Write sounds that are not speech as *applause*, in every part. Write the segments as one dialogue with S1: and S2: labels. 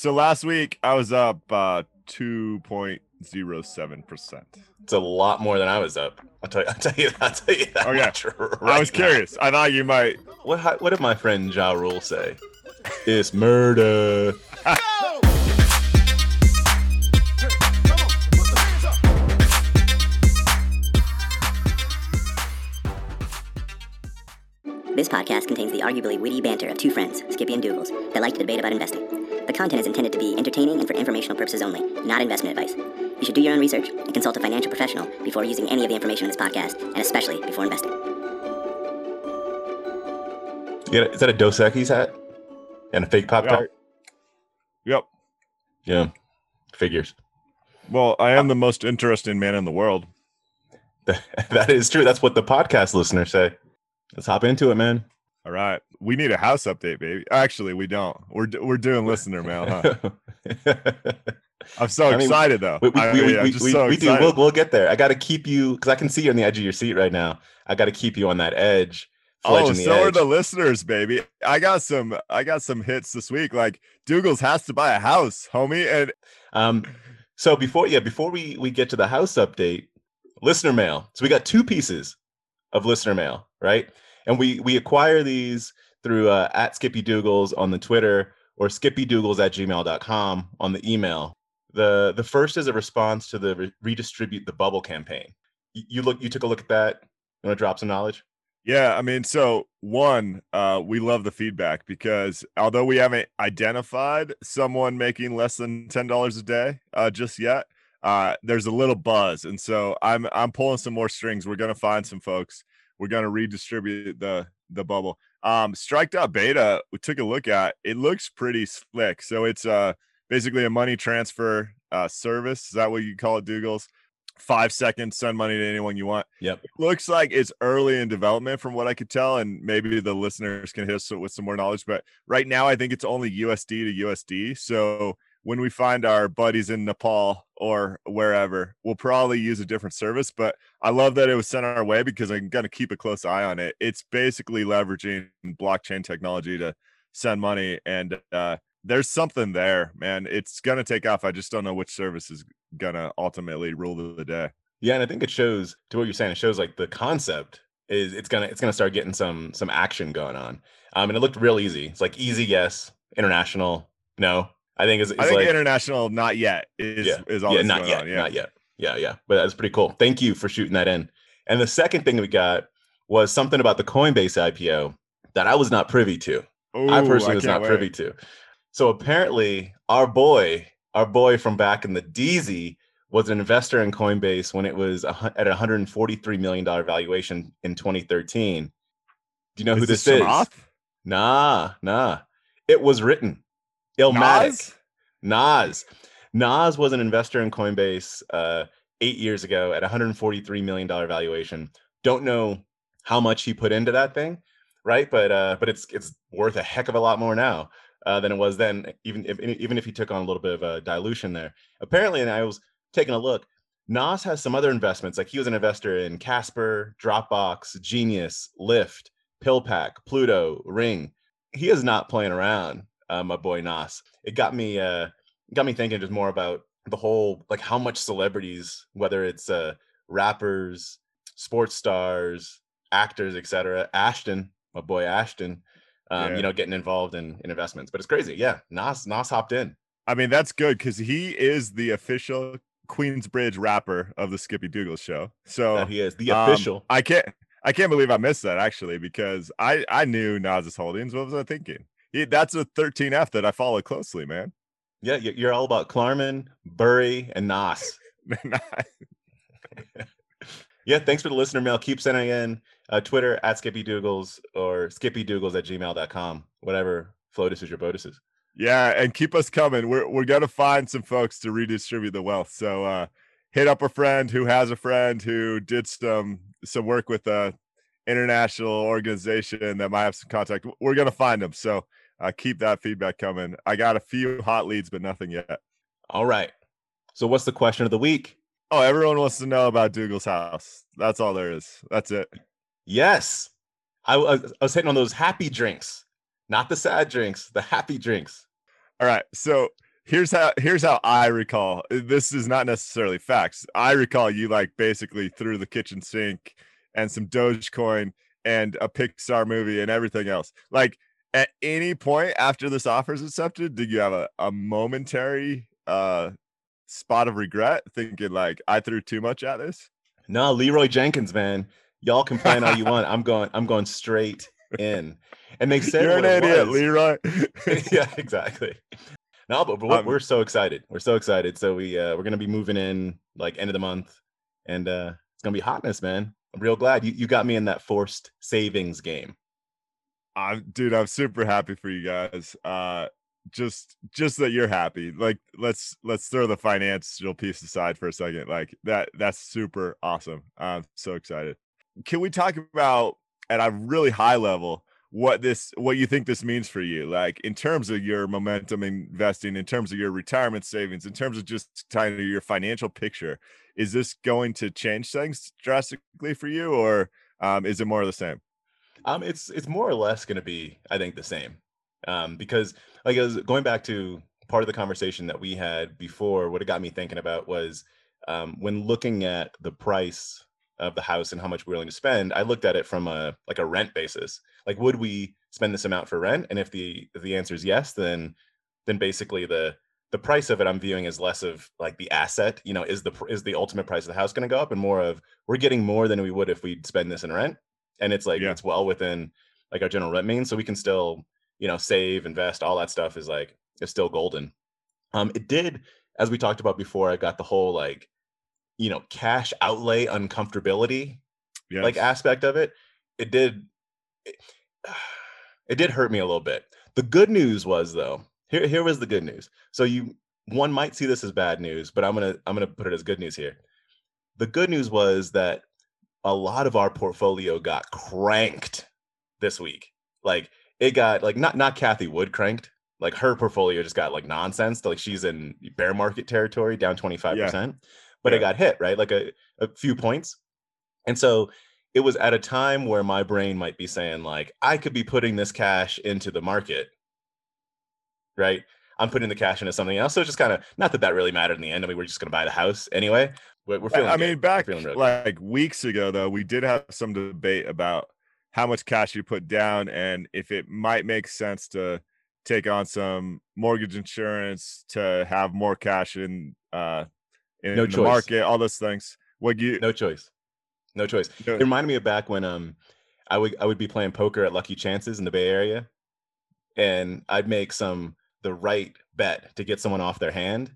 S1: So last week I was up uh, 2.07%.
S2: It's a lot more than I was up. I'll tell you. I'll tell you. I'll tell you that.
S1: Oh, yeah.
S2: much
S1: I was
S2: now.
S1: curious. I thought you might.
S2: What how- What did my friend Ja Rule say? It's murder.
S3: This podcast contains the arguably witty banter of two friends, Skippy and Dougals, that like to debate about investing. The content is intended to be entertaining and for informational purposes only, not investment advice. You should do your own research and consult a financial professional before using any of the information in this podcast, and especially before investing.
S2: Yeah, is that a Dos Equis hat and a fake Pop Tart?
S1: Yep.
S2: Yeah, figures.
S1: Well, I am uh, the most interesting man in the world. *laughs*
S2: that is true. That's what the podcast listeners say. Let's hop into it, man.
S1: All right. We need a house update, baby. Actually, we don't. We're we're doing listener mail, huh? *laughs* I'm so
S2: I mean,
S1: excited though.
S2: we, we,
S1: I
S2: we,
S1: mean,
S2: we, we-
S1: so
S2: we do. We'll, we'll get there. I got to keep you because I can see you on the edge of your seat right now. I got to keep you on that edge.
S1: Oh, so are the listeners, baby. I got some I got some hits this week. Like Dougals has to buy a house, homie. And
S2: Um, so before yeah, before we we get to the house update, listener mail. So we got two pieces of listener mail, right? And we we acquire these through uh, at Skippy Dougals on the Twitter or Skippy skippydougals at gmail.com on the email. The the first is a response to the re- redistribute the bubble campaign. You, you look you took a look at that. You want to drop some knowledge?
S1: yeah, I mean, so one, uh, we love the feedback because although we haven't identified someone making less than ten dollars a day uh just yet, uh, there's a little buzz. And so I'm I'm pulling some more strings. We're gonna find some folks. We're gonna redistribute the the bubble. Um, out beta, we took a look at it looks pretty slick. So it's uh basically a money transfer uh service. Is that what you call it, Dougals? Five seconds, send money to anyone you want.
S2: Yep.
S1: It looks like it's early in development from what I could tell, and maybe the listeners can hit us with some more knowledge. But right now, I think it's only USD to USD. So when we find our buddies in Nepal or wherever, we'll probably use a different service. But I love that it was sent our way because I'm going to keep a close eye on it. It's basically leveraging blockchain technology to send money, and uh, there's something there, man. It's going to take off. I just don't know which service is going to ultimately rule the day.
S2: Yeah, and I think it shows to what you're saying. It shows like the concept is it's gonna it's gonna start getting some some action going on. Um, and it looked real easy. It's like easy yes, international no. I think is
S1: I think
S2: like
S1: international, not yet, is
S2: yeah,
S1: is all
S2: yeah, not yet,
S1: on, Yeah.
S2: not yet. Yeah, yeah. But that's pretty cool. Thank you for shooting that in. And the second thing we got was something about the Coinbase IPO that I was not privy to. I
S1: Ooh,
S2: personally was
S1: can't
S2: not privy to. So apparently, our boy, our boy from back in the DZ, was an investor in Coinbase when it was at a 143 million dollar valuation in 2013. Do you know who this,
S1: this
S2: is?
S1: Chamath?
S2: Nah, nah. It was written. Illmatic.
S1: Nas?
S2: Nas. Nas was an investor in Coinbase uh, eight years ago at 143 million dollar valuation. Don't know how much he put into that thing, right? But uh, but it's it's worth a heck of a lot more now uh, than it was then. Even if even if he took on a little bit of a dilution there. Apparently, and I was taking a look. Nas has some other investments. Like he was an investor in Casper, Dropbox, Genius, Lyft, PillPack, Pluto, Ring. He is not playing around, uh, my boy Nas. It got me uh, got me thinking just more about the whole like how much celebrities, whether it's uh, rappers, sports stars, actors, etc. Ashton, my boy Ashton, um,
S1: Yeah.
S2: you know, getting involved in, in investments. But it's crazy. Yeah, Nas Nas hopped in.
S1: I mean, that's good because he is the official Queensbridge rapper of the Skippy Dougals show. So
S2: that he is the
S1: um,
S2: official.
S1: I can't I can't believe I missed that actually because I I knew Nas's holdings. What was I thinking? That's a 13F that I follow closely, man.
S2: Yeah, you- you're all about Klarman, Burry, and Nas. *laughs* *laughs* Yeah, thanks for the listener mail. Keep sending in uh, Twitter at Skippy Dougals or skippydougals at gmail.com, whatever Flotus is your Botus is.
S1: Yeah, and keep us coming. We're we're gonna find some folks to redistribute the wealth. So uh hit up a friend who has a friend who did some some work with a international organization that might have some contact. We're gonna find them. So uh keep that feedback coming. I got a few hot leads, but nothing yet.
S2: All right. So, what's the question of the week?
S1: Oh, everyone wants to know about Dougal's house. That's all there is. That's it.
S2: Yes. I, was- I was hitting on those happy drinks, not the sad drinks, the happy drinks.
S1: All right. So here's how here's how I recall. This is not necessarily facts. I recall you like basically threw the kitchen sink and some Dogecoin and a Pixar movie and everything else. Like at any point after this offer is accepted, did you have a, a momentary uh spot of regret thinking like I threw too much at this?
S2: No, Leroy Jenkins, man. Y'all can plan all you want. I'm going, I'm going straight in. And they said
S1: You're an idiot,
S2: was.
S1: Leroy. *laughs*
S2: yeah, exactly. No, but, but um, we're so excited. We're so excited. So we uh, we're gonna be moving in like end of the month, and uh, it's gonna be hotness, man. I'm real glad you, you got me in that forced savings game.
S1: I'm dude, I'm super happy for you guys. Uh just just that you're happy. Like let's let's throw the financial piece aside for a second. Like that that's super awesome. I'm so excited. Can we talk about at a really high level what this what you think this means for you like in terms of your momentum investing in terms of your retirement savings in terms of just kind of your financial picture is this going to change things drastically for you or um, is it more of the same
S2: um it's it's more or less going to be i think the same um because like I was going back to part of the conversation that we had before what it got me thinking about was um, when looking at the price of the house and how much we're willing to spend, I looked at it from a like a rent basis. Like, would we spend this amount for rent? And if the if the answer is yes, then then basically the the price of it I'm viewing as less of like the asset. You know, is the is the ultimate price of the house going to go up, and more of we're getting more than we would if we'd spend this in rent. And it's like yeah. it's well within like our general rent means, so we can still you know save, invest, all that stuff is like it's still golden. Um, it did, as we talked about before. I got the whole like you know cash outlay uncomfortability yes. like aspect of it it did it, it did hurt me a little bit the good news was though here here was the good news so you one might see this as bad news but i'm gonna i'm gonna put it as good news here the good news was that a lot of our portfolio got cranked this week. Like it got like not not Cathie Wood cranked. Like her portfolio just got like nonsense. Like she's in bear market territory down 25% but yeah. it got hit right? Like a, a few points. And so it was at a time where my brain might be saying like i could be putting this cash into the market right i'm putting the cash into something else so it's just kind of not that that really mattered in the end i mean we're just going to buy the house anyway we're, we're feeling
S1: i
S2: good.
S1: mean back really like weeks ago though we did have some debate about how much cash you put down and if it might make sense to take on some mortgage insurance to have more cash in uh in no the choice. market, all those things. What you
S2: no choice, no choice. No. It reminded me of back when um I would I would be playing poker at Lucky Chances in the Bay Area, and I'd make some the right bet to get someone off their hand.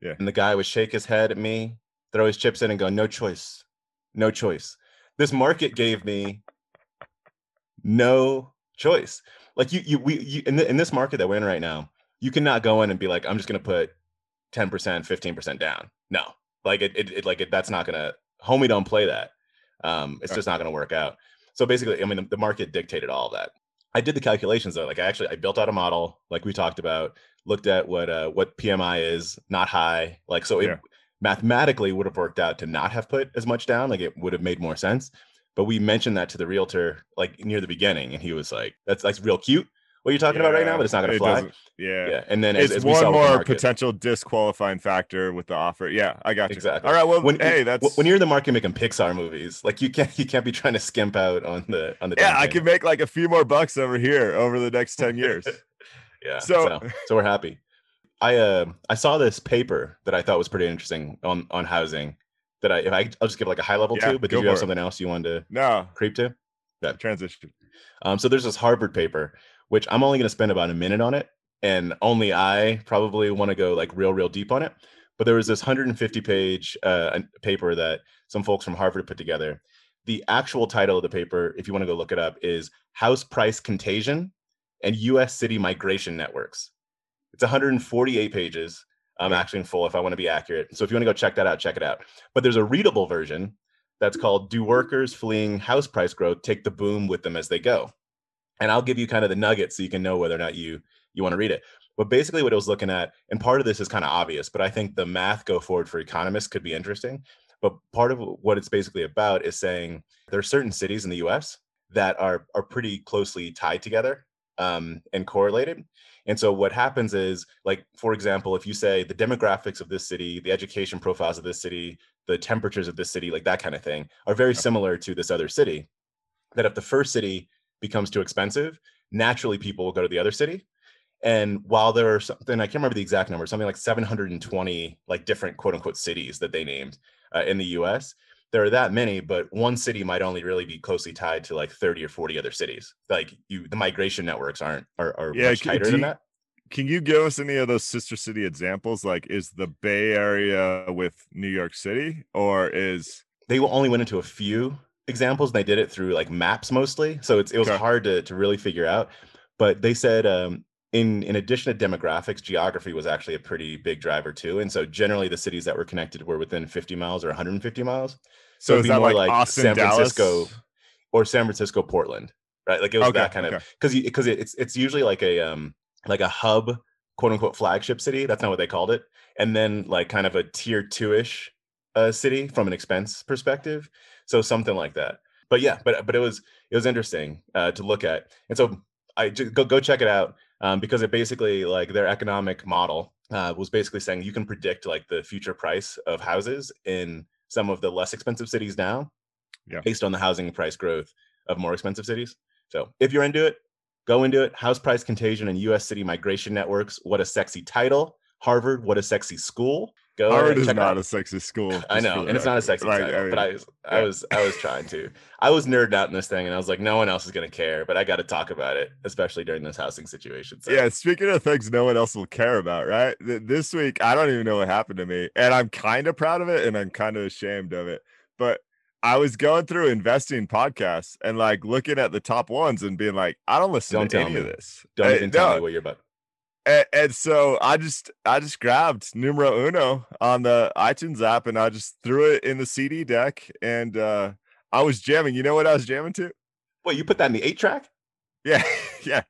S1: Yeah.
S2: And the guy would shake his head at me, throw his chips in, and go, "No choice, no choice." This market gave me no choice. Like you, you, we, you, in, the, in this market that we're in right now, you cannot go in and be like, "I'm just going to put 10%, 15% down." no, like it, it, it like it, that's not gonna. Homie, don't play that. Um, it's just not gonna work out. So basically, I mean, the, the market dictated all of that. I did the calculations though. Like I actually, I built out a model, like we talked about, looked at what uh, what PMI is, not high. Like so, it yeah. mathematically would have worked out to not have put as much down. Like it would have made more sense. But we mentioned that to the realtor like near the beginning, and he was like, "That's like real cute." What you're talking yeah, about right now, but it's not going to fly.
S1: Yeah.
S2: Yeah. And then
S1: it's
S2: as, as
S1: one more potential disqualifying factor with the offer. Yeah, I got you.
S2: Exactly.
S1: All right. Well, when, hey, that's
S2: when you're in the market making Pixar movies, like you can't *laughs* you can't be trying to skimp out on the on the.
S1: Yeah, I can make like a few more bucks over here over the next ten years. *laughs*
S2: yeah. So, so so we're happy. I uh I saw this paper that I thought was pretty interesting on on housing. That I if I I'll just give like a high level yeah, too. But did you have something else you wanted to
S1: no
S2: creep to?
S1: Yeah. Transition.
S2: Um, so there's this Harvard paper which I'm only going to spend about a minute on it. And only I probably want to go like real, real deep on it. But there was this 150 page uh, paper that some folks from Harvard put together. The actual title of the paper, if you want to go look it up, is House Price Contagion and US City Migration Networks. It's 148 pages. I'm actually in full if I want to be accurate. So if you want to go check that out, check it out. But there's a readable version that's called Do Workers Fleeing House Price Growth Take the Boom with Them as They Go? And I'll give you kind of the nuggets so you can know whether or not you you want to read it. But basically, what it was looking at, and part of this is kind of obvious, but I think the math go forward for economists could be interesting. But part of what it's basically about is saying there are certain cities in the U.S. that are are pretty closely tied together um, and correlated. And so what happens is, like, for example, if you say the demographics of this city, the education profiles of this city, the temperatures of this city, like that kind of thing, are very similar to this other city, that if the first city becomes too expensive, naturally people will go to the other city. And while there are something, I can't remember the exact number, something like 720 like different quote unquote cities that they named uh, in the US, there are that many, but one city might only really be closely tied to like 30 or 40 other cities. Like you, the migration networks aren't are, are yeah, much tighter than that.
S1: Can you give us any of those sister city examples? Like, is the Bay Area with New York City, or is
S2: they only went into a few examples? And they did it through like maps mostly, so it's it was okay. hard to to really figure out. But they said um, in in addition to demographics, geography was actually a pretty big driver too. And so generally, the cities that were connected were within 50 miles or 150 miles.
S1: So, so is that more like, Austin,
S2: San
S1: Francisco
S2: Dallas? or San Francisco, Portland, right? Like it was okay, that kind okay. of because because it's it's usually like a um like a hub quote unquote flagship city. That's not what they called it. And then like kind of a tier two ish uh, city from an expense perspective. So something like that. But yeah, but but it was it was interesting uh, to look at. And so I just go go check it out um, because it basically like their economic model uh, was basically saying you can predict like the future price of houses in some of the less expensive cities now,
S1: yeah.
S2: based on the housing price growth of more expensive cities. So if you're into it, go into it. House price contagion and U.S. city migration networks. What a sexy title. Harvard. What a sexy school.
S1: Go Harvard is not out. a sexy school.
S2: I know, and it's not a sexy title, I mean, but I was, yeah. I was, I was trying to. I was nerded out in this thing, and I was like, no one else is going to care, but I got to talk about it, especially during this housing situation.
S1: So. Yeah, speaking of things no one else will care about, right? This week, I don't even know what happened to me, and I'm kind of proud of it, and I'm kind of ashamed of it. But I was going through investing podcasts and like looking at the top ones and being like, I don't listen don't to any
S2: me.
S1: of this.
S2: Don't even tell me what you're about.
S1: And, and, so I just I just grabbed numero uno on the iTunes app and I just threw it in the CD deck and uh I was jamming. You know what I was jamming to?
S2: Well, you put that in the eight track?
S1: Yeah, *laughs* yeah.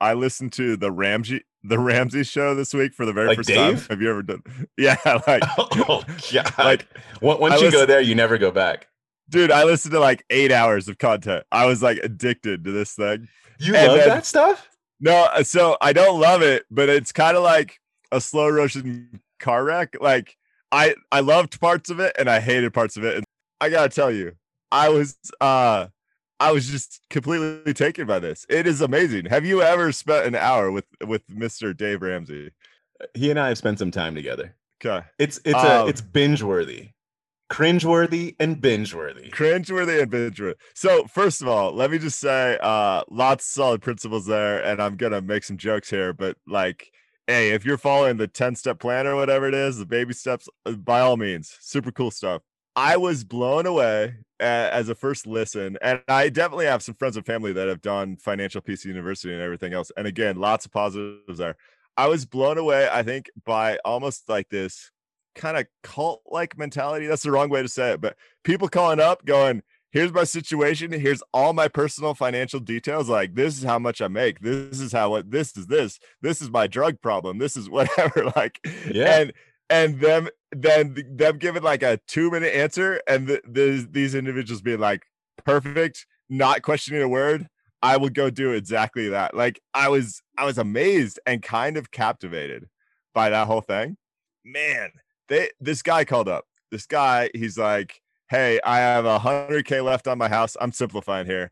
S1: I listened to the Ramsey the Ramsey show this week for the very
S2: like
S1: first
S2: Dave?
S1: time. Have you ever done? *laughs* Yeah, *laughs* like
S2: oh god, like once I you go there, you never go back.
S1: Dude, I listened to like eight hours of content. I was like addicted to this thing.
S2: You and love then, that stuff?
S1: No, uh, so I don't love it, but it's kind of like a slow Russian car wreck. Like I I loved parts of it and I hated parts of it. And I gotta tell you, I was uh I was just completely taken by this. It is amazing. Have you ever spent an hour with with Mr. Dave Ramsey?
S2: He and I have spent some time together.
S1: Okay.
S2: It's it's um, a it's binge worthy. Cringeworthy and binge worthy.
S1: Cringeworthy and binge worthy. So first of all, let me just say, uh, lots of solid principles there, and I'm gonna make some jokes here, but like hey, if you're following the 10 step plan or whatever it is, the baby steps, uh, by all means, super cool stuff. I was blown away as a first listen. And I definitely have some friends and family that have done Financial Peace University and everything else. And again, lots of positives there. I was blown away, I think, by almost like this kind of cult like mentality. That's the wrong way to say it, but people calling up going, here's my situation. Here's all my personal financial details. Like, this is how much I make. This is how what this is this. This is my drug problem. This is *laughs* whatever. like,
S2: yeah.
S1: And and them then them giving like a two minute answer and the, the, these individuals being like perfect not questioning a word i would go do exactly that like i was i was amazed and kind of captivated by that whole thing man they this guy called up this guy he's like hey i have a 100k left on my house i'm simplifying here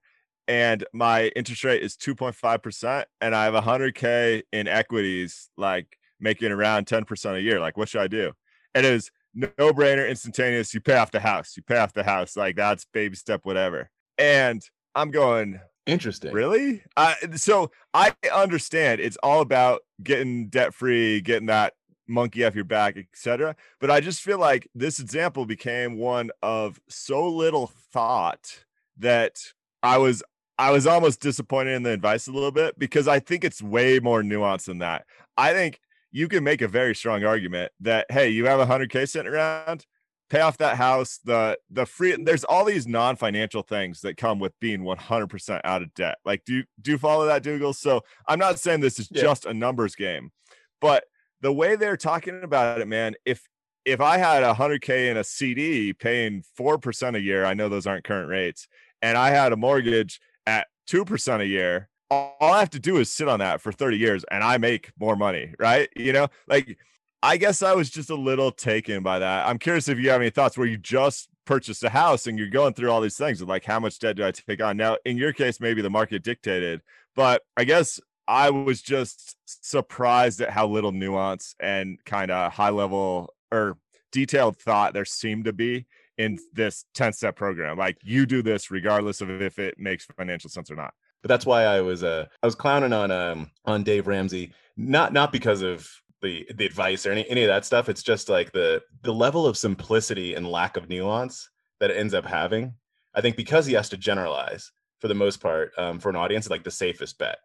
S1: and my interest rate is 2.5% and i have a 100k in equities like making around 10% a year. Like, what should I do? And it was no brainer, instantaneous. You pay off the house. You pay off the house. Like, that's baby step, whatever. And I'm going,
S2: Interesting.
S1: Really? Uh, so I understand it's all about getting debt free, getting that monkey off your back, etc. But I just feel like this example became one of so little thought that I was I was almost disappointed in the advice a little bit because I think it's way more nuanced than that. I think you can make a very strong argument that hey, you have a hundred K sitting around, pay off that house, the the free there's all these non-financial things that come with being 100% out of debt. Like do do you follow that Dougal? So I'm not saying this is yeah. just a numbers game, but the way they're talking about it, man, if if I had a hundred K in a CD paying four percent a year, I know those aren't current rates, and I had a mortgage at two percent a year, all I have to do is sit on that for 30 years and I make more money, right? You know, like I guess I was just a little taken by that. I'm curious if you have any thoughts where you just purchased a house and you're going through all these things of like how much debt do I take on? Now, in your case, maybe the market dictated, but I guess I was just surprised at how little nuance and kind of high level or detailed thought there seemed to be in this 10 step program. Like you do this regardless of if it makes financial sense or not.
S2: But that's why I was uh I was clowning on um on Dave Ramsey, not not because of the the advice or any, any of that stuff. It's just like the the level of simplicity and lack of nuance that it ends up having. I think because he has to generalize for the most part um, for an audience, like the safest bet.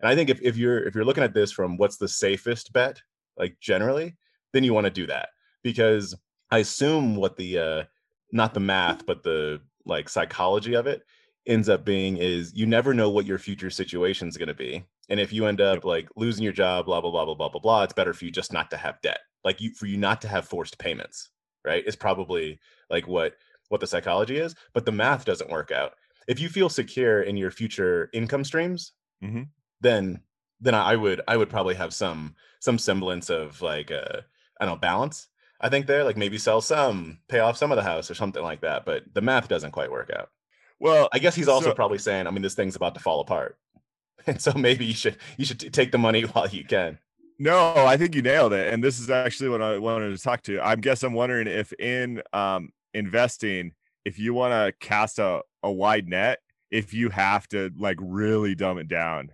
S2: And I think if, if you're if you're looking at this from what's the safest bet, like generally, then you want to do that because I assume what the uh, not the math, but the like psychology of it ends up being is you never know what your future situation is going to be. And if you end up like losing your job, blah, blah, blah, blah, blah, blah, blah, it's better for you just not to have debt. Like you, for you not to have forced payments, right? Is probably like what, what the psychology is, but the math doesn't work out. If you feel secure in your future income streams, mm-hmm. Then, then I would, I would probably have some, some semblance of like, uh, I don't know, balance. I think there, like maybe sell some, pay off some of the house or something like that. But the math doesn't quite work out. Well, I guess he's also so, probably saying, I mean, this thing's about to fall apart, *laughs* and so maybe you should you should take the money *laughs* while you can.
S1: No, I think you nailed it, and this is actually what I wanted to talk to. I guess I'm wondering if in um, investing, if you want to cast a, a wide net, if you have to like really dumb it down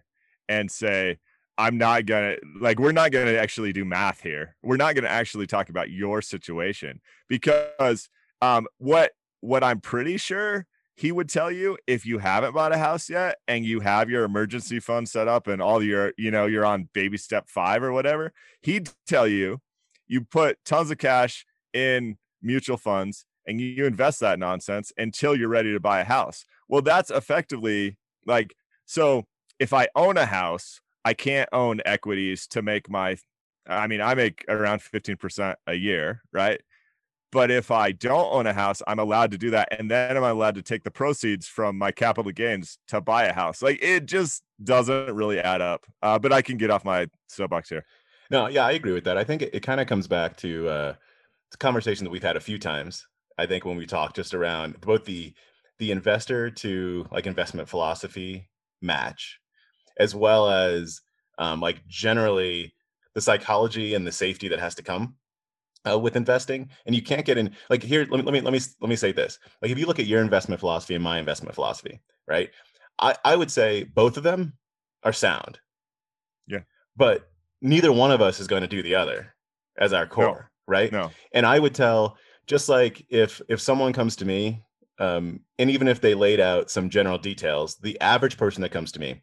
S1: and say, I'm not gonna like we're not gonna actually do math here. We're not gonna actually talk about your situation because um what what I'm pretty sure he would tell you if you haven't bought a house yet and you have your emergency fund set up and all your, you know, you're on baby step five or whatever, he'd tell you you put tons of cash in mutual funds and you invest that nonsense until you're ready to buy a house. Well, that's effectively like, so if I own a house, I can't own equities to make my, I mean, I make around 15% a year, right? But if I don't own a house, I'm allowed to do that. And then I'm allowed to take the proceeds from my capital gains to buy a house. Like it just doesn't really add up. Uh, but I can get off my soapbox here.
S2: No, yeah, I agree with that. I think it, it kind of comes back to uh, a conversation that we've had a few times. I think when we talk just around both the the investor to like investment philosophy match, as well as um, like generally the psychology and the safety that has to come uh, with investing and you can't get in like here let me let me let me let me say this. Like if you look at your investment philosophy and my investment philosophy right i i would say both of them are sound.
S1: Yeah.
S2: But neither one of us is going to do the other as our core no. right?
S1: No.
S2: And i would tell just like if if someone comes to me um and even if they laid out some general details the average person that comes to me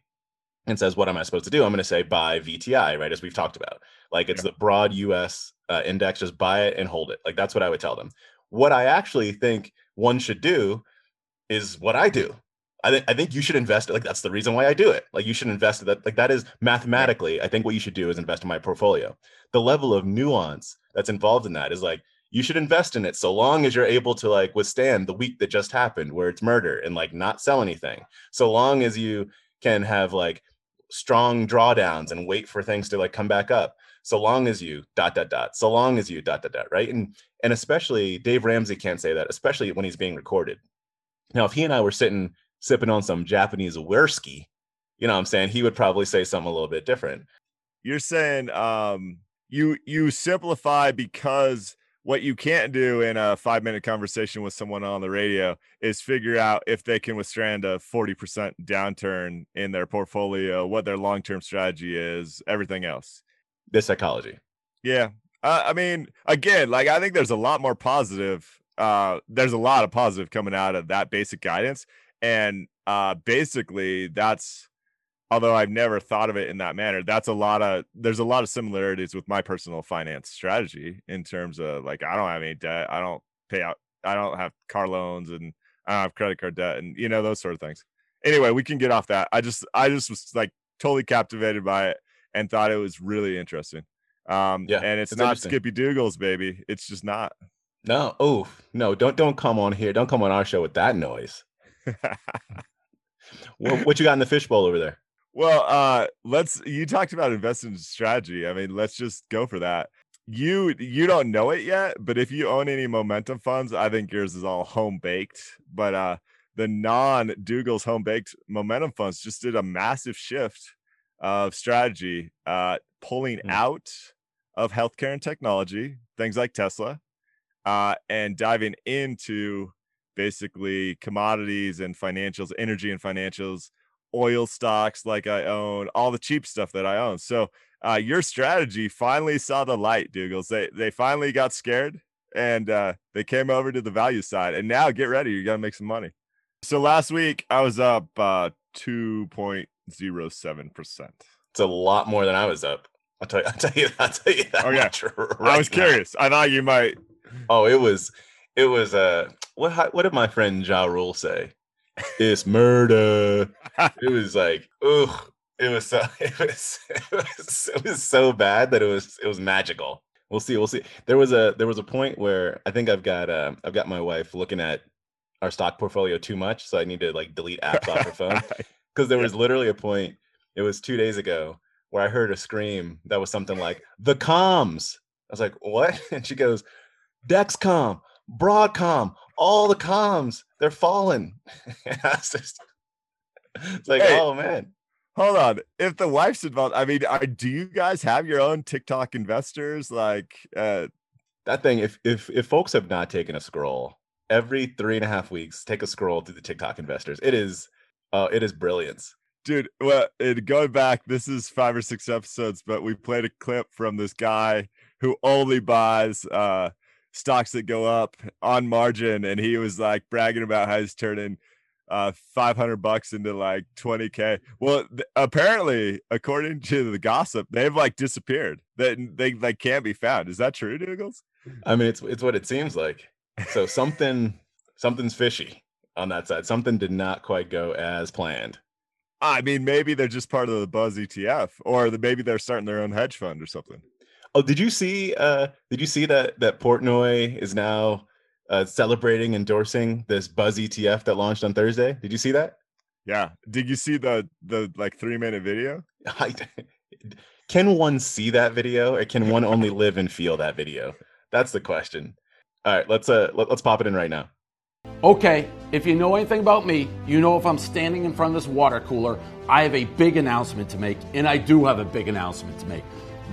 S2: and says what am i supposed to do i'm going to say buy vti right as we've talked about like it's yeah. the broad us uh, index, just buy it and hold it. Like that's what I would tell them. What I actually think one should do is what I do. I think I think you should invest. it. Like that's the reason why I do it. Like you should invest that. Like that is mathematically. I think what you should do is invest in my portfolio. The level of nuance that's involved in that is like you should invest in it so long as you're able to like withstand the week that just happened where it's murder and like not sell anything. So long as you can have like strong drawdowns and wait for things to like come back up. So long as you dot dot dot. So long as you dot dot dot right? And and especially dave ramsey can't say that especially when he's being recorded. Now if he and i were sitting sipping on some japanese whiskey you know what i'm saying? He would probably say something a little bit different.
S1: You're saying um you you simplify because what you can't do in a five minute conversation with someone on the radio is figure out if they can withstand a 40% downturn in their portfolio, what their long term strategy is, everything else
S2: the psychology.
S1: Yeah. Uh, I mean, again, like I think there's a lot more positive. Uh, there's a lot of positive coming out of that basic guidance, and uh, basically that's. Although I've never thought of it in that manner, that's a lot of. There's a lot of similarities with my personal finance strategy in terms of like I don't have any debt, I don't pay out, I don't have car loans, and I don't have credit card debt, and you know those sort of things. Anyway, we can get off that. I just, I just was like totally captivated by it and thought it was really interesting. Um, yeah, and it's, it's not Skippy Dougals, baby. It's just not.
S2: No, oh no! Don't don't come on here. Don't come on our show with that noise. *laughs* what, what, you got in the fishbowl over there?
S1: Well, uh, let's. You talked about investment strategy. I mean, let's just go for that. You you don't know it yet, but if you own any momentum funds, I think yours is all home baked. But uh, the non Dougal's home baked momentum funds just did a massive shift of strategy, uh, pulling mm. out of healthcare and technology, things like Tesla, uh, and diving into basically commodities and financials, energy and financials, oil stocks like I own, all the cheap stuff that I own. So uh, your strategy finally saw the light, Dougals. They they finally got scared and uh, they came over to the value side. And now get ready, you're gonna make some money. So last week I was up uh, two point zero seven percent.
S2: It's a lot more than I was up. I'll tell you. I'll tell you. I'll tell you that.
S1: Okay. Right I was now. curious. I thought you might.
S2: Oh, it was. It was. Uh, what? What did my friend Ja Rule say? It's murder. *laughs* it was like, ugh. It was so. It was, *laughs* it was. It was so bad that it was. It was magical. We'll see. We'll see. There was a. There was a point where I think I've got. Uh, I've got my wife looking at our stock portfolio too much, so I need to like delete apps off her phone *laughs* because there was literally a point. It was two days ago where I heard a scream that was something like the comms. I was like, what? And she goes, Dexcom, Broadcom, all the comms, they're falling. *laughs* just, it's like, hey, oh man.
S1: Hold on. If the wife's involved, I mean, are, do you guys have your own TikTok investors? Like uh
S2: that thing, if if if folks have not taken a scroll every three and a half weeks, take a scroll through the TikTok investors. It is uh it is brilliance
S1: dude well it, going back this is five or six episodes but we played a clip from this guy who only buys uh stocks that go up on margin and he was like bragging about how he's turning uh 500 bucks into like 20k well th- apparently according to the gossip they've like disappeared. That they, they like can't be found. Is that true dougals
S2: i mean it's it's what it seems like. So something something's fishy on that side. Something did not quite go as planned.
S1: I mean, maybe they're just part of the Buzz ETF, or the, maybe they're starting their own hedge fund or something.
S2: Oh, did you see? Uh, did you see that that Portnoy is now uh, celebrating endorsing this Buzz ETF that launched on Thursday? Did you see that?
S1: Yeah. Did you see the the like three minute video? *laughs* I,
S2: can one see that video, or can one only *laughs* live and feel that video? That's the question. All right, let's uh let, let's pop it in right now.
S4: Okay, if you know anything about me, you know if I'm standing in front of this water cooler, I have a big announcement to make, and I do have a big announcement to make.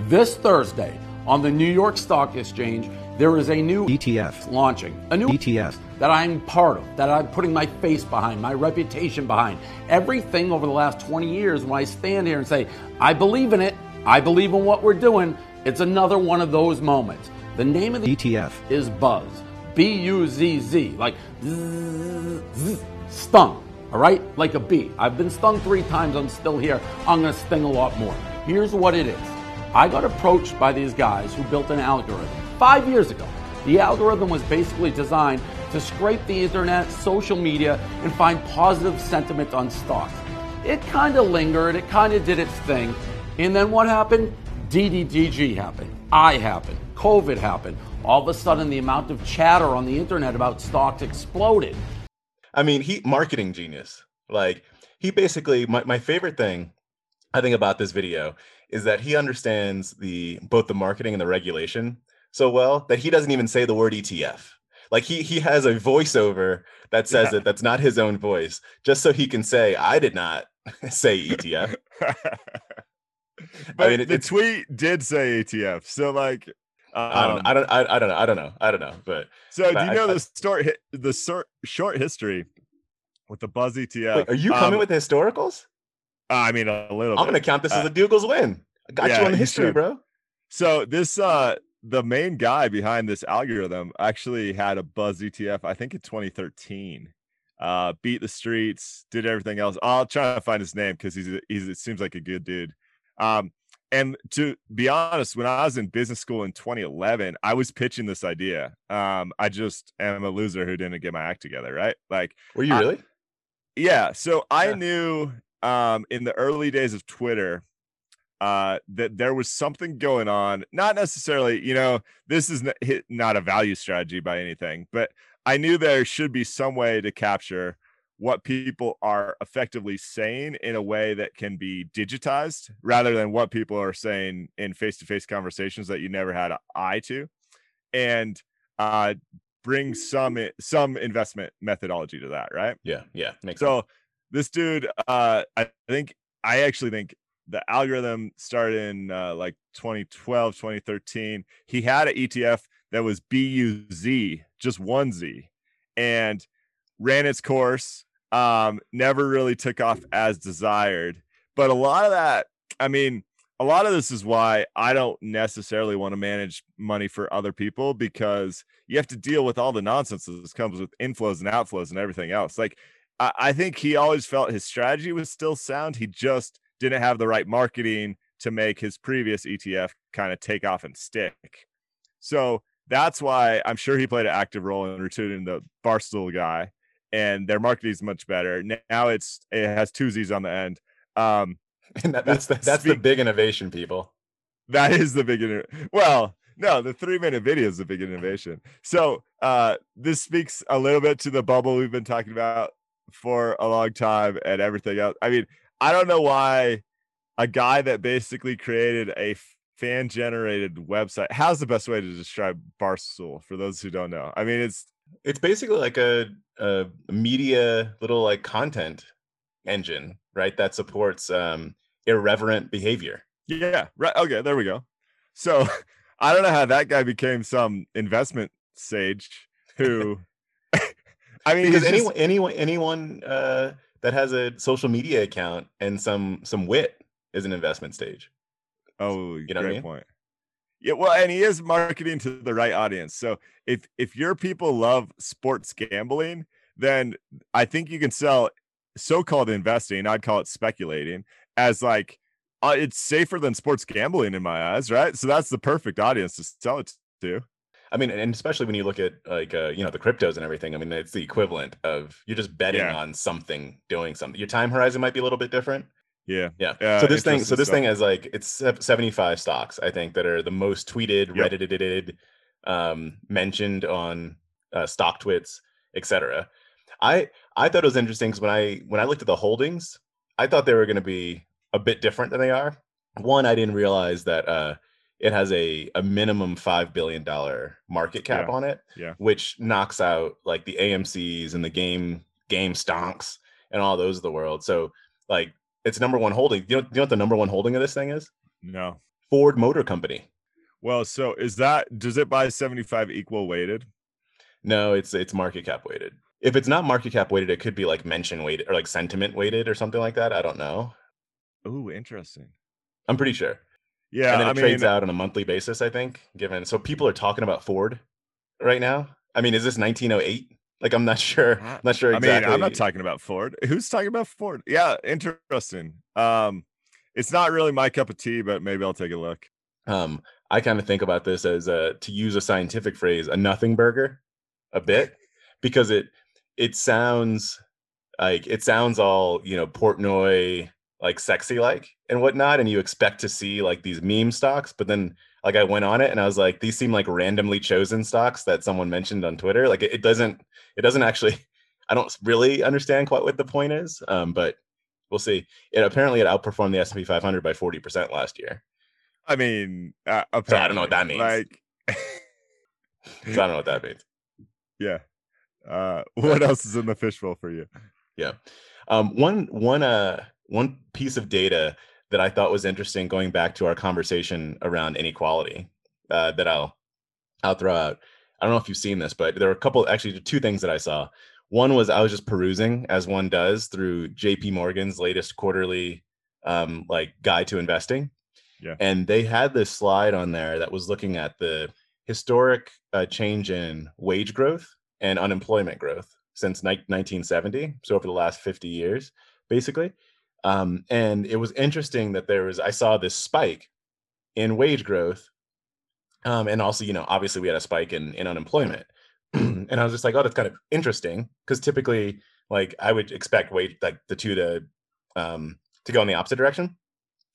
S4: This Thursday on the New York Stock Exchange, there is a new
S5: ETF
S4: launching, a new
S5: ETF
S4: that I'm part of, that I'm putting my face behind, my reputation behind. Everything over the last 20 years, when I stand here and say, I believe in it, I believe in what we're doing, it's another one of those moments. The name of the
S5: ETF
S4: is Buzz. B U Z Z, like zzz, zzz, stung, all right? Like a bee. I've been stung three times, I'm still here. I'm gonna sting a lot more. Here's what it is I got approached by these guys who built an algorithm five years ago. The algorithm was basically designed to scrape the internet, social media, and find positive sentiment on stocks. It kind of lingered, it kind of did its thing. And then what happened? DDTG happened, I happened, COVID happened all of a sudden the amount of chatter on the internet about stocks exploded.
S2: I mean, he marketing genius. Like he basically my, my favorite thing I think about this video is that he understands the both the marketing and the regulation so well that he doesn't even say the word ETF. Like he he has a voiceover that says yeah. it that's not his own voice, just so he can say, I did not *laughs* say ETF.
S1: but I mean, it, the tweet did say ETF. So like
S2: um, I don't. I don't. I, I don't know. I don't know. I don't know. But
S1: so,
S2: but
S1: do you know I, the story? The short, short history with the Buzz ETF. Wait,
S2: are you coming um, with historicals?
S1: I mean, a little.
S2: I'm going to count this uh, as a Dougal's win. I got yeah, you on the history, bro.
S1: So this, uh the main guy behind this algorithm actually had a Buzz ETF. I think in 2013. Uh, beat the streets, did everything else. I'll try to find his name because he's he's it seems like a good dude. Um, and to be honest, when I was in business school in 2011, I was pitching this idea. Um, I just am a loser who didn't get my act together, right? Like,
S2: were you really?
S1: yeah. So I knew um, in the early days of Twitter uh, that there was something going on. Not necessarily, you know, this is not a value strategy by anything, but I knew there should be some way to capture what people are effectively saying in a way that can be digitized rather than what people are saying in face-to-face conversations that you never had an eye to and uh bring some some investment methodology to that right
S2: yeah yeah makes
S1: so
S2: sense.
S1: This dude uh i think i actually think the algorithm started in uh, like 2012 2013 he had an etf that was buz just one z and ran its course um never really took off as desired. But a lot of that i mean a lot of this is why i don't necessarily want to manage money for other people because you have to deal with all the nonsense that comes with inflows and outflows and everything else. Like I, I think he always felt his strategy was still sound he just didn't have the right marketing to make his previous etf kind of take off and stick so that's why i'm sure he played an active role in recruiting the barstool guy and their marketing is much better. Now it's it has two Z's on the end. Um, *laughs*
S2: and that, that's the, that's speak, the big innovation, people.
S1: That is the big innovation. well. No, the three minute video is the big innovation. So uh, this speaks a little bit to the bubble we've been talking about for a long time and everything else. I mean, I don't know why a guy that basically created a fan generated website. How's the best way to describe Barstool for those who don't know? I mean, it's
S2: it's basically like a, a media little like content engine, right? That supports um, irreverent behavior.
S1: Yeah. Right. Okay. There we go. So *laughs* I don't know how that guy became some investment sage who.
S2: I mean, because anyone, just... anyone, anyone uh, that has a social media account and some some wit is an investment stage.
S1: Oh, you know great I mean? point. Yeah, well, and he is marketing to the right audience. So if if your people love sports gambling, then I think you can sell so-called investing, I'd call it speculating, as like uh, it's safer than sports gambling in my eyes, right? So that's the perfect audience to sell it to.
S2: I mean, and especially when you look at like uh, you know the cryptos and everything. I mean, it's the equivalent of you're just betting yeah. on something doing something. Your time horizon might be a little bit different,
S1: yeah.
S2: Yeah. Uh, so this thing, so this stuff. thing is like it's 75 stocks, I think, that are the most tweeted, yep. reddited, um, mentioned on uh, StockTwits, etc. I I thought it was interesting because when I when I looked at the holdings, I thought they were going to be a bit different than they are. One, I didn't realize that uh, it has a a minimum five billion dollar market cap
S1: yeah.
S2: on it,
S1: yeah,
S2: which knocks out like the AMC's and the game game stonks and all those of the world. So like its number one holding. Do you know, you know what the number one holding of this thing is?
S1: No.
S2: Ford Motor Company.
S1: Well, so is that does it buy 75 equal weighted?
S2: No, it's it's market cap weighted. If it's not market cap weighted, it could be like mention weighted or like sentiment weighted or something like that. I don't know.
S1: Oh, interesting.
S2: I'm pretty sure.
S1: Yeah,
S2: and then it I trades out on a monthly basis. I think. Given so people are talking about Ford right now. I mean, is this 1908? Like I'm not *laughs* sure. I'm not sure exactly. I
S1: mean, I'm not talking about Ford. Who's talking about Ford? Yeah, interesting. Um, it's not really my cup of tea, but maybe I'll take a look.
S2: Um, I kind of think about this as a to use a scientific phrase, a nothing burger, a bit, because it it sounds like it sounds all you know Portnoy like sexy like and whatnot, and you expect to see like these meme stocks, but then like I went on it and I was like, these seem like randomly chosen stocks that someone mentioned on Twitter. Like it, it doesn't, it doesn't actually. *laughs* I don't really understand quite what the point is, um, but we'll see. It apparently it outperformed the S and P 500 by 40 percent last year.
S1: I mean, uh,
S2: so I don't know what that means.
S1: Like, *laughs* so
S2: I don't know what that means.
S1: Yeah. Uh, what else is in the fishbowl for you?
S2: Yeah. Um, one one uh one piece of data that I thought was interesting going back to our conversation around inequality uh, that I'll I'll throw out. I don't know if you've seen this, but there were a couple actually two things that I saw. One was I was just perusing as one does through JP Morgan's latest quarterly um, like guide to investing.
S1: Yeah.
S2: And they had this slide on there that was looking at the historic uh, change in wage growth and unemployment growth since ni- 1970. So over the last 50 years, basically. Um, and it was interesting that there was, I saw this spike in wage growth. Um, and also, you know, obviously we had a spike in, in unemployment. *clears throat* and I was just like, oh, that's kind of interesting. Cause typically, like I would expect wage like the two to um to go in the opposite direction.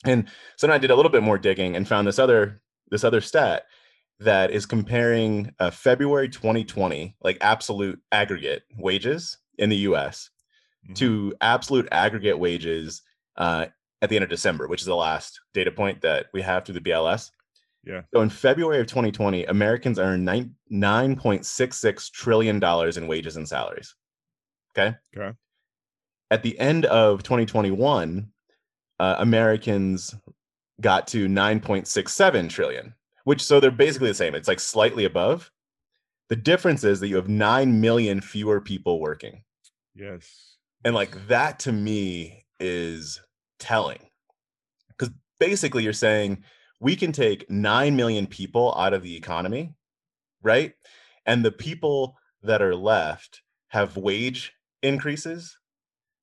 S2: And so then I did a little bit more digging and found this other this other stat that is comparing uh, February 2020 like absolute aggregate wages in the US
S1: Mhm.
S2: to absolute aggregate wages uh, at the end of December, which is the last data point that we have through the BLS.
S1: Yeah.
S2: So in February of 2020, Americans earned nine nine point six six trillion dollars in wages and salaries. Okay.
S1: Okay.
S2: At the end of 2021, uh, Americans got to 9.67 trillion, which so they're basically the same. It's like slightly above. The difference is that you have 9 million fewer people working.
S1: Yes.
S2: And like that to me is telling. Because basically you're saying we can take 9 million people out of the economy, right? And the people that are left have wage increases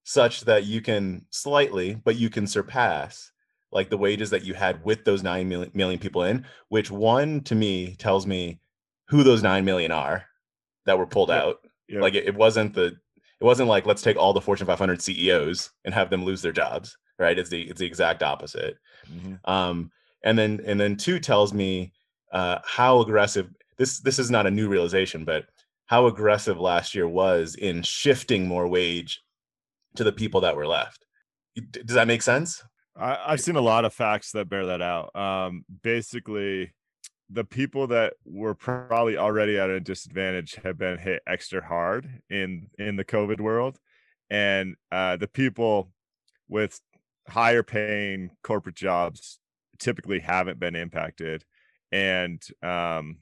S2: such that you can slightly, but you can surpass like the wages that you had with those 9 million, million people in, which one to me tells me who those 9 million are that were pulled
S1: Yep.
S2: out.
S1: Yeah.
S2: Like it, it wasn't the it wasn't like let's take all the Fortune 500 CEOs and have them lose their jobs, right? It's the it's the exact opposite.
S1: Mhm.
S2: Um, and then and then two tells me uh, how aggressive this this is not a new realization, but how aggressive last year was in shifting more wage to the people that were left. Does that make sense?
S1: I, I've seen a lot of facts that bear that out. Um, basically, the people that were probably already at a disadvantage have been hit extra hard in in the COVID world, and uh, the people with higher paying corporate jobs typically haven't been impacted. And um,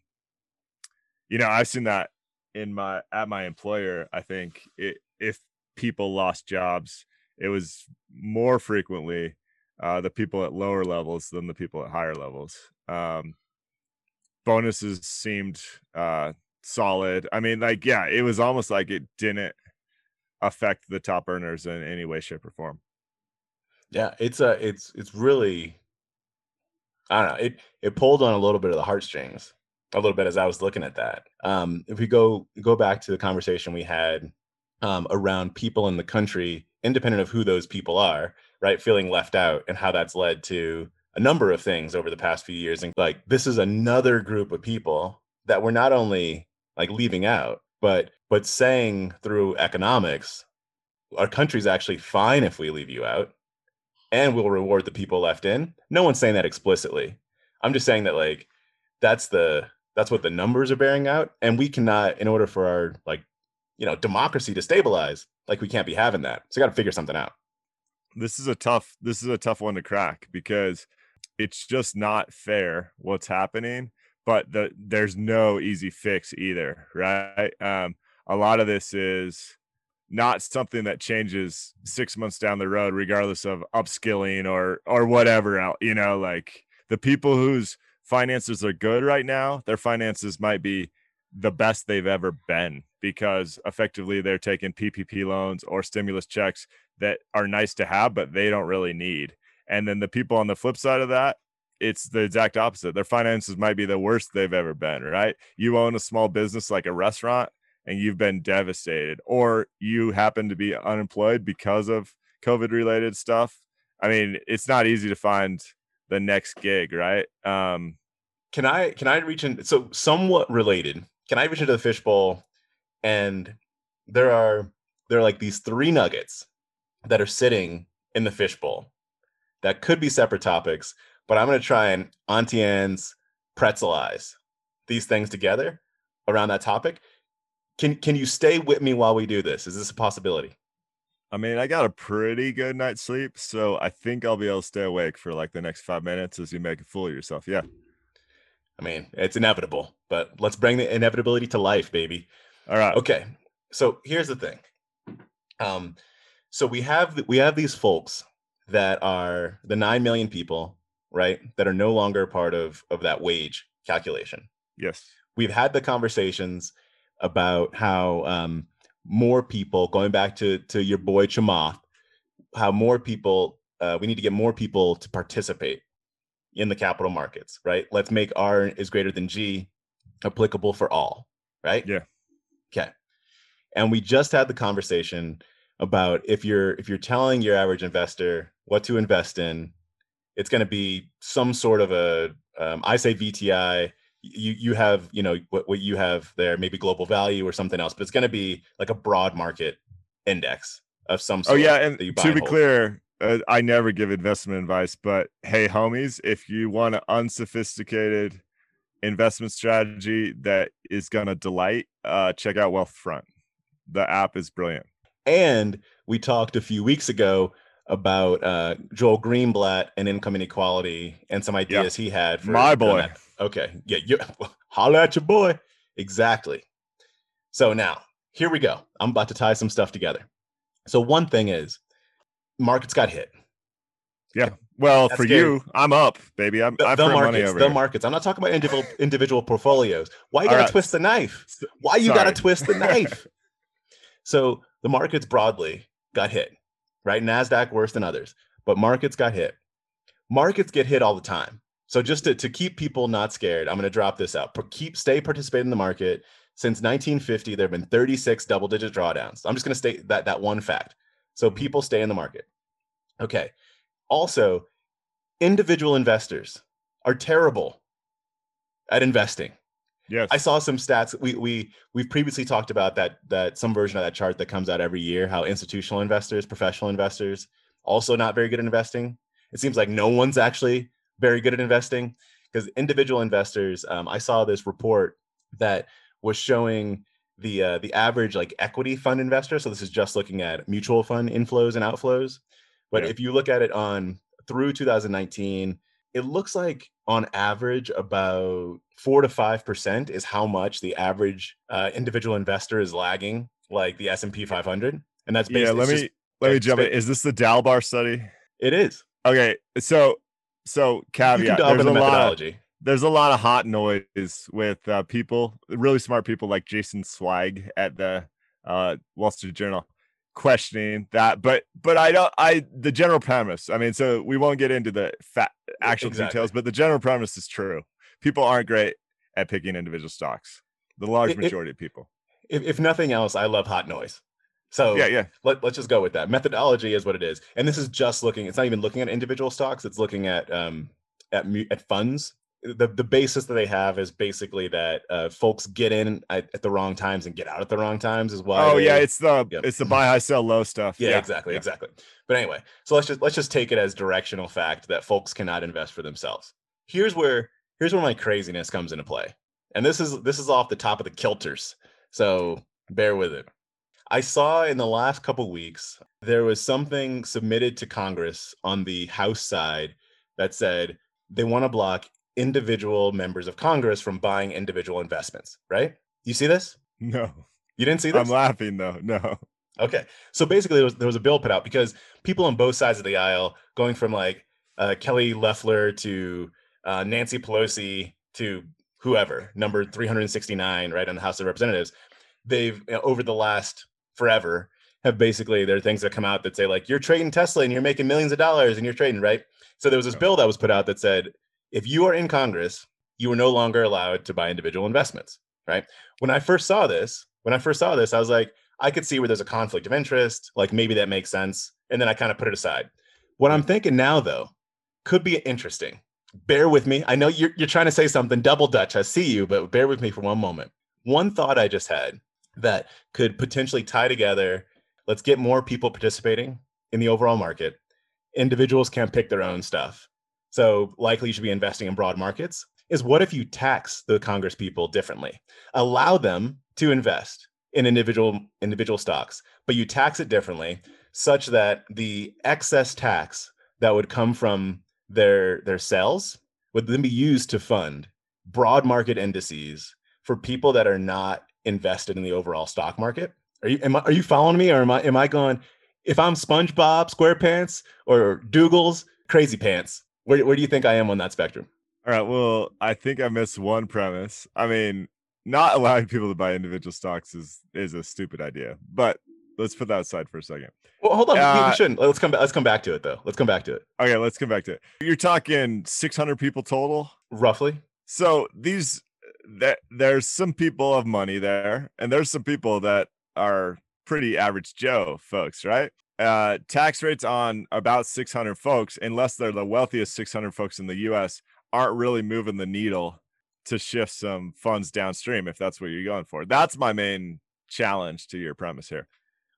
S1: you know, I've seen that in my at my employer. I think it, if people lost jobs, it was more frequently uh, the people at lower levels than the people at higher levels. Um, bonuses seemed uh, solid. I mean, like, yeah, it was almost like it didn't affect the top earners in any way, shape, or form.
S2: Yeah, it's a it's it's really I don't know. It it pulled on a little bit of the heartstrings a little bit as I was looking at that. Um, if we go go back to the conversation we had um, around people in the country, independent of who those people are, right, feeling left out, and how that's led to a number of things over the past few years. And like this is another group of people that we're not only like leaving out, but but saying through economics, our country's actually fine if we leave you out and we'll reward the people left in. No one's saying that explicitly. I'm just saying that like that's the that's what the numbers are bearing out and we cannot in order for our like you know democracy to stabilize like we can't be having that. So got to figure something out.
S1: This is a tough this is a tough one to crack because it's just not fair what's happening, but the there's no easy fix either, right? Um, a lot of this is not something that changes six months down the road, regardless of upskilling or or whatever else. You know, like the people whose finances are good right now, their finances might be the best they've ever been because effectively they're taking PPP loans or stimulus checks that are nice to have, but they don't really need. And then the people on the flip side of that, it's the exact opposite. Their finances might be the worst they've ever been, right? You own a small business like a restaurant and you've been devastated, or you happen to be unemployed because of COVID related stuff. I mean, it's not easy to find the next gig, right? Um,
S2: Can I can I reach in so somewhat related? Can I reach into the fishbowl and there are there are like these three nuggets that are sitting in the fishbowl that could be separate topics, but I'm going to try and Auntie Anne's pretzelize these things together around that topic. Can can you stay with me while we do this? Is this a possibility?
S1: I mean, I got a pretty good night's sleep, so I think I'll be able to stay awake for like the next five minutes as you make a fool of yourself. Yeah.
S2: I mean, it's inevitable, but let's bring the inevitability to life, baby.
S1: All right.
S2: Okay. So here's the thing. Um, so we have we have these folks that are the nine million people, right? That are no longer part of of that wage calculation.
S1: Yes.
S2: We've had the conversations about how um, more people, going back to to your boy Chamath, how more people uh, we need to get more people to participate in the capital markets, right? Let's make R is greater than G applicable for all, right?
S1: Yeah.
S2: Okay. And we just had the conversation about if you're if you're telling your average investor what to invest in, it's going to be some sort of a um, I say VTI. You you have you know what what you have there maybe global value or something else, but it's going to be like a broad market index of some sort.
S1: Oh yeah, and
S2: that you buy
S1: to
S2: and
S1: be
S2: hold.
S1: clear, uh, I never give investment advice, but hey, homies, if you want an unsophisticated investment strategy that is gonna delight, uh, check out Wealthfront. The app is brilliant.
S2: And we talked a few weeks ago about uh, Joel Greenblatt and income inequality and some ideas he had for
S1: My boy.
S2: that. Okay, yeah, you *laughs* holla at your boy. Exactly. So now here we go. I'm about to tie some stuff together. So one thing is, markets got hit. Yeah.
S1: Well,
S2: That's
S1: for
S2: scary.
S1: you, I'm up, baby. I'm
S2: The,
S1: I
S2: the markets,
S1: over
S2: the
S1: here.
S2: markets. I'm not talking about individual individual portfolios. Why you
S1: All
S2: gotta
S1: right.
S2: twist the knife? Why you gotta twist the *laughs* knife? so the markets broadly got hit, right? Nasdaq worse than others, but markets got hit. Markets get hit all the time. So just to, to keep people not scared, I'm going to drop this out. Keep stay participating in the market. Since 1950, there have been 36 double-digit drawdowns. I'm just going to state that that one fact. So mm-hmm. people stay in the market. Okay. Also, individual investors are terrible at investing.
S1: Yes.
S2: I saw some stats. We we we've previously talked about that that some version of that chart that comes out every year. How institutional investors, professional investors, also not very good at investing. It seems like no one's actually very good at investing because individual investors. Um, I saw this report that was showing the uh, the average like equity fund investor. So this is just looking at mutual fund inflows and outflows. But
S1: Yeah.
S2: if you look at it on through 2019, it looks like on average about four to five percent is how much the average uh, individual investor is lagging like the s&p 500 and that's
S1: yeah,
S2: basically
S1: let me
S2: just-
S1: let me jump in. Is this the Dalbar study?
S2: it is
S1: Okay, so so caveat. There's a lot. Of, there's a lot of hot noise with uh, people, really smart people like Jason Zweig at the uh, Wall Street Journal, questioning that. But but I don't. I the general premise. I mean, so we won't get into the fa- actual
S2: exactly.
S1: details, but the general premise is true. People aren't great at picking individual stocks. The large
S2: It- it-
S1: majority of people.
S2: if, if nothing else i love hot noise so
S1: Yeah, yeah.
S2: let, let's just go with that methodology is what it is and this is just looking it's not even looking at individual stocks it's looking at um at at funds the the basis that they have is basically that uh, folks get in at, at the wrong times and get out at the wrong times is why
S1: Oh yeah, it's the
S2: Yep.
S1: it's the buy high sell low stuff.
S2: yeah, exactly
S1: yeah.
S2: exactly but anyway so let's just let's just take it as directional fact that folks cannot invest for themselves here's where here's where my craziness comes into play and this is this is off the top of the kilters so bear with it i saw in the last couple weeks there was something submitted to congress on the house side that said they want to block individual members of congress from buying individual investments right you see this
S1: No,
S2: you didn't see this
S1: I'm laughing though. No.
S2: Okay. So basically, there was, there was a bill put out because people on both sides of the aisle, going from like uh, Kelly Loeffler to uh, Nancy Pelosi to whoever, number 369, right, on the House of Representatives, they've, you know, over the last forever, have basically, there are things that come out that say, like, you're trading Tesla and you're making millions of dollars and you're trading, right? So there was this bill that was put out that said, if you are in Congress, you are no longer allowed to buy individual investments, right? When I first saw this, when I first saw this, I was like, I could see where there's a conflict of interest. Like maybe that makes sense. And then I kind of put it aside. What I'm thinking now, though, could be interesting. Bear with me. I know you're, you're trying to say something double Dutch. I see you, but bear with me for one moment. One thought I just had that could potentially tie together let's get more people participating in the overall market. Individuals can't pick their own stuff. So likely you should be investing in broad markets. Is what if you tax the Congress people differently? Allow them to invest in individual individual stocks, but you tax it differently such that the excess tax that would come from their their sales would then be used to fund broad market indices for people that are not invested in the overall stock market. Are you I, are you following me or am I am I going if I'm SpongeBob SquarePants or Dougals Crazy Pants, where where do you think I am on that spectrum?
S1: All right. Well, I think I missed one premise. I mean, not *laughs* allowing people to buy individual stocks is is a stupid idea. But let's put that aside for a second.
S2: Well, hold on. we- we
S1: Uh,
S2: shouldn't. Let's come back. Let's come back to it though. Let's come back to it.
S1: Okay, let's come back to it. You're talking 600 people total.
S2: Roughly.
S1: So these that there's some people of money there, and there's some people that are pretty average Joe folks, right? Uh, tax rates on about 600 folks, unless they're the wealthiest 600 folks in the U.S., aren't really moving the needle to shift some funds downstream. If that's what you're going for, that's my main challenge to your premise here.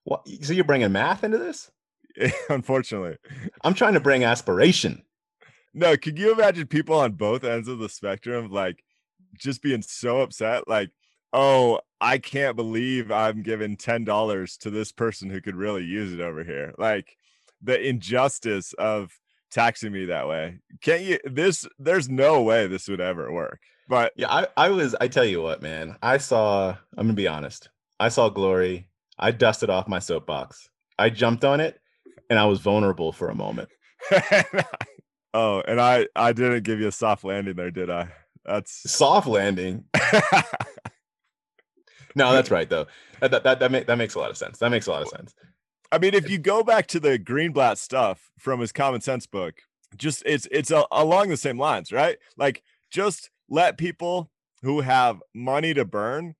S2: What, so you're bringing math into this? *laughs*
S1: Unfortunately,
S2: I'm trying to bring aspiration.
S1: No, could you imagine people on both ends of the spectrum like just being so upset? Like, oh, I can't believe I'm giving $10 to this person who could really use it over here. Like the injustice of taxing me that way. Can't you this there's no way this would ever work. But
S2: yeah, I, I was I tell you what, man. I saw I'm gonna be honest. I saw glory. I dusted off my soapbox. I jumped on it and I was vulnerable for a moment. *laughs*
S1: Oh, and I I didn't give you a soft landing there, did I? That's
S2: soft landing. *laughs* no, that's right though. That that that, that, make, that makes a lot of sense. That makes a lot of sense.
S1: I mean, if you go back to the Greenblatt stuff from his common sense book, just it's it's a, along the same lines, right? Like just let people who have money to burn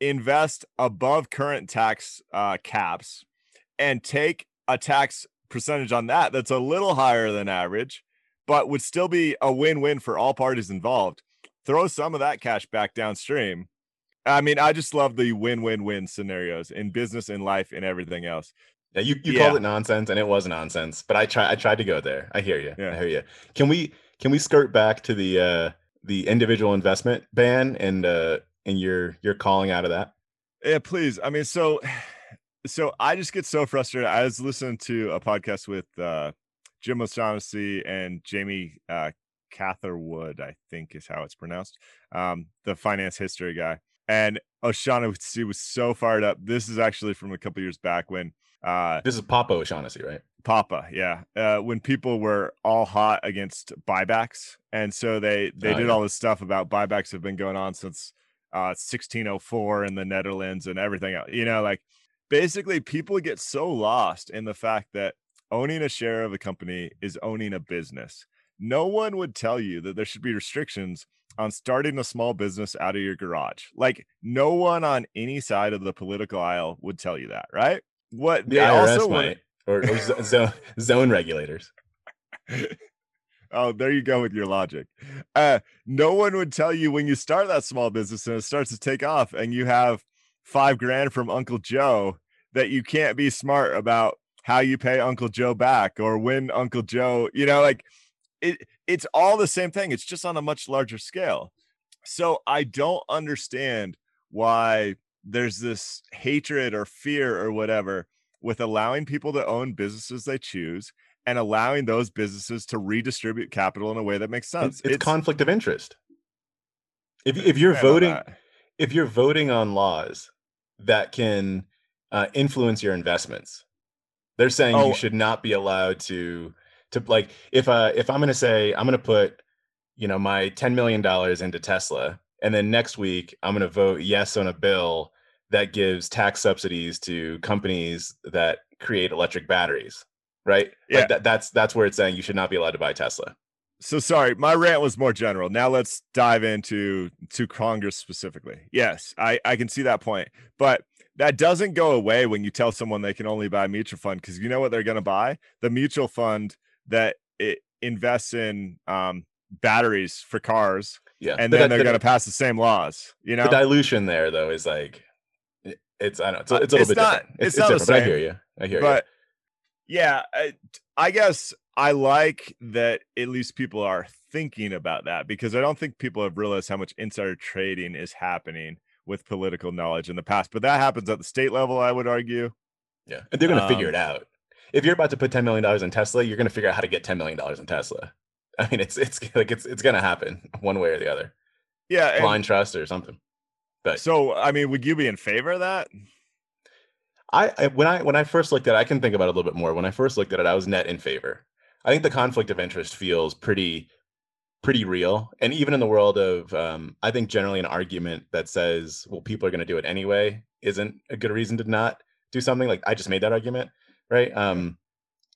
S1: invest above current tax uh, caps and take a tax percentage on that that's a little higher than average but would still be a win-win for all parties involved. Throw some of that cash back downstream. I mean, I just love the win-win-win scenarios in business, in life, and everything else.
S2: Yeah, you, you yeah. called it nonsense, and it was nonsense. But I try I tried to go there. I hear you. Yeah. I hear you. Can we can we skirt back to the uh the individual investment ban and uh and your your calling out of that?
S1: Yeah, please. I mean, so *sighs* so I just get so frustrated. I was listening to a podcast with uh Jim O'Shaughnessy and Jamie uh, Catherwood, I think is how it's pronounced, um, the finance history guy. And O'Shaughnessy was so fired up. This is actually from a couple years back when uh,
S2: this is Papa O'Shaughnessy, right?
S1: Papa, yeah. Uh, when people were all hot against buybacks, and so they they oh, did yeah. all this stuff about buybacks have been going on since uh, 1604 in the Netherlands and everything else. You know, like basically people get so lost in the fact that owning a share of a company is owning a business. No one would tell you that there should be restrictions on starting a small business out of your garage. Like no one on any side of the political aisle would tell you that, right? What
S2: the they IRS also might, or, or *laughs* zone, zone regulators.
S1: oh, there you go with your logic. Uh, no one would tell you when you start that small business and it starts to take off and you have five grand from Uncle Joe that you can't be smart about how you pay Uncle Joe back or when Uncle Joe, you know, like it it's all the same thing. It's just on a much larger scale. So I don't understand why there's this hatred or fear or whatever with allowing people to own businesses they choose and allowing those businesses to redistribute capital in a way that makes sense.
S2: It's, it's, it's conflict of interest. If if you're voting if you're voting on laws that can uh, influence your investments, they're saying oh. you should not be allowed to to like if uh if I'm gonna say I'm gonna put you know my ten million dollars into Tesla, and then next week I'm gonna vote yes on a bill that gives tax subsidies to companies that create electric batteries, right?
S1: Yeah,
S2: like that, that's that's where it's saying you should not be allowed to buy Tesla.
S1: So sorry, my rant was more general. Now let's dive into to Congress specifically. Yes, I I can see that point, but that doesn't go away when you tell someone they can only buy a mutual fund because you know what they're going to buy the mutual fund that it invests in um, batteries for cars
S2: yeah
S1: and then the, they're going to pass the same laws you know
S2: the dilution there though is like it's i don't know it's, it's a little it's bit not, different. it's, it's, not different, i hear you i hear you.
S1: but you. yeah I, I guess i like that at least people are thinking about that because i don't think people have realized how much insider trading is happening with political knowledge in the past, but that happens at the state level, I would argue.
S2: Yeah. And they're going to um, figure it out. If you're about to put $10 million in Tesla, you're going to figure out how to get $10 million in Tesla. *laughs* I mean, it's, it's like, it's, it's going to happen *laughs* one way or the other.
S1: Yeah.
S2: Blind trust or something. But
S1: so, I mean, would you be in favor of that?
S2: I, I when I when I first looked at it, I can think about it a little bit more. When I first looked at it, I was net in favor. I think the conflict of interest feels pretty pretty real. And even in the world of, um, I think generally an argument that says, well, people are going to do it anyway isn't a good reason to not do something. Like I just made that argument, right? Um,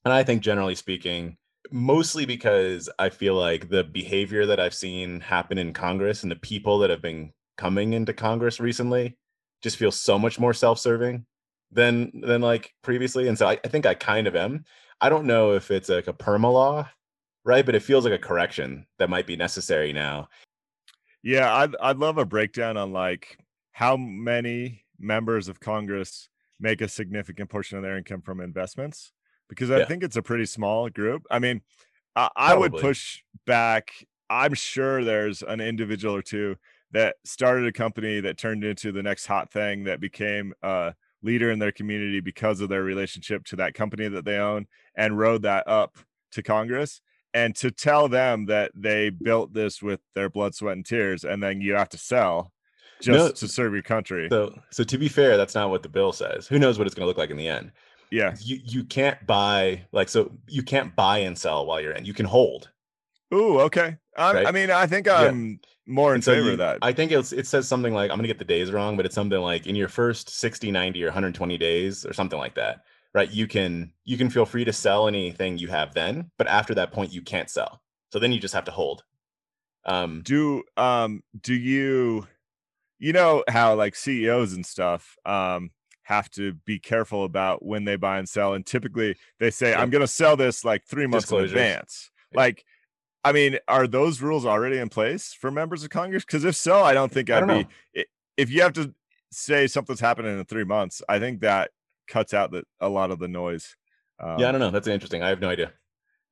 S2: and I think generally speaking, mostly because I feel like the behavior that I've seen happen in Congress and the people that have been coming into Congress recently just feels so much more self-serving than than like previously. And so I, I think I kind of am. I don't know if it's like a perma law right? But it feels like a correction that might be necessary now.
S1: Yeah, I'd I'd love a breakdown on like how many members of Congress make a significant portion of their income from investments because I
S2: Yeah.
S1: think it's a pretty small group. I mean, I, I would push back. I'm sure there's an individual or two that started a company that turned into the next hot thing that became a leader in their community because of their relationship to that company that they own and rode that up to Congress. And to tell them that they built this with their blood, sweat, and tears, and then you have to sell just
S2: No,
S1: to serve your country.
S2: So, so to be fair, that's not what the bill says. Who knows what it's going to look like in the end?
S1: yeah.
S2: You you can't buy like so you can't buy and sell while you're in. You can hold.
S1: Ooh, okay. I, I
S2: Right?
S1: mean, I think I'm more in
S2: so
S1: favor
S2: you-
S1: of that.
S2: I think it's, it says something like I'm going to get the days wrong, but it's something like in your first 60, 90 or 120 days or something like that. Right? You can you can feel free to sell anything you have then, but after that point you can't sell. So then you just have to hold. Um
S1: do um do you you know how like CEOs and stuff um have to be careful about when they buy and sell and typically they say
S2: Yeah.
S1: I'm going to sell this like 3 months in advance.
S2: Yeah.
S1: Like I mean, are those rules already in place for members of Congress? Cuz if so, I don't think I'd
S2: don't
S1: be
S2: know.
S1: if you have to say something's happening in 3 months, I think that cuts out the, a lot of the noise. Um,
S2: yeah, I don't know. That's interesting. I have no idea.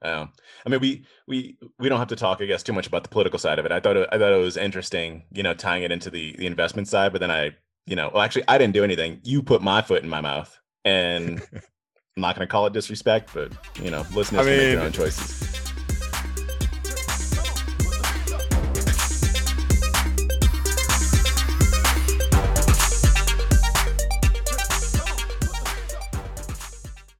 S2: Um, I mean, we we we don't have to talk, I guess, too much about the political side of it. I thought it, I thought it was interesting, you know, tying it into the the investment side. But then I, you know, well, actually, I didn't do anything. You put my foot in my mouth, and *laughs* I'm not going to call it disrespect, but you know, listeners
S1: I
S2: can make their own choices.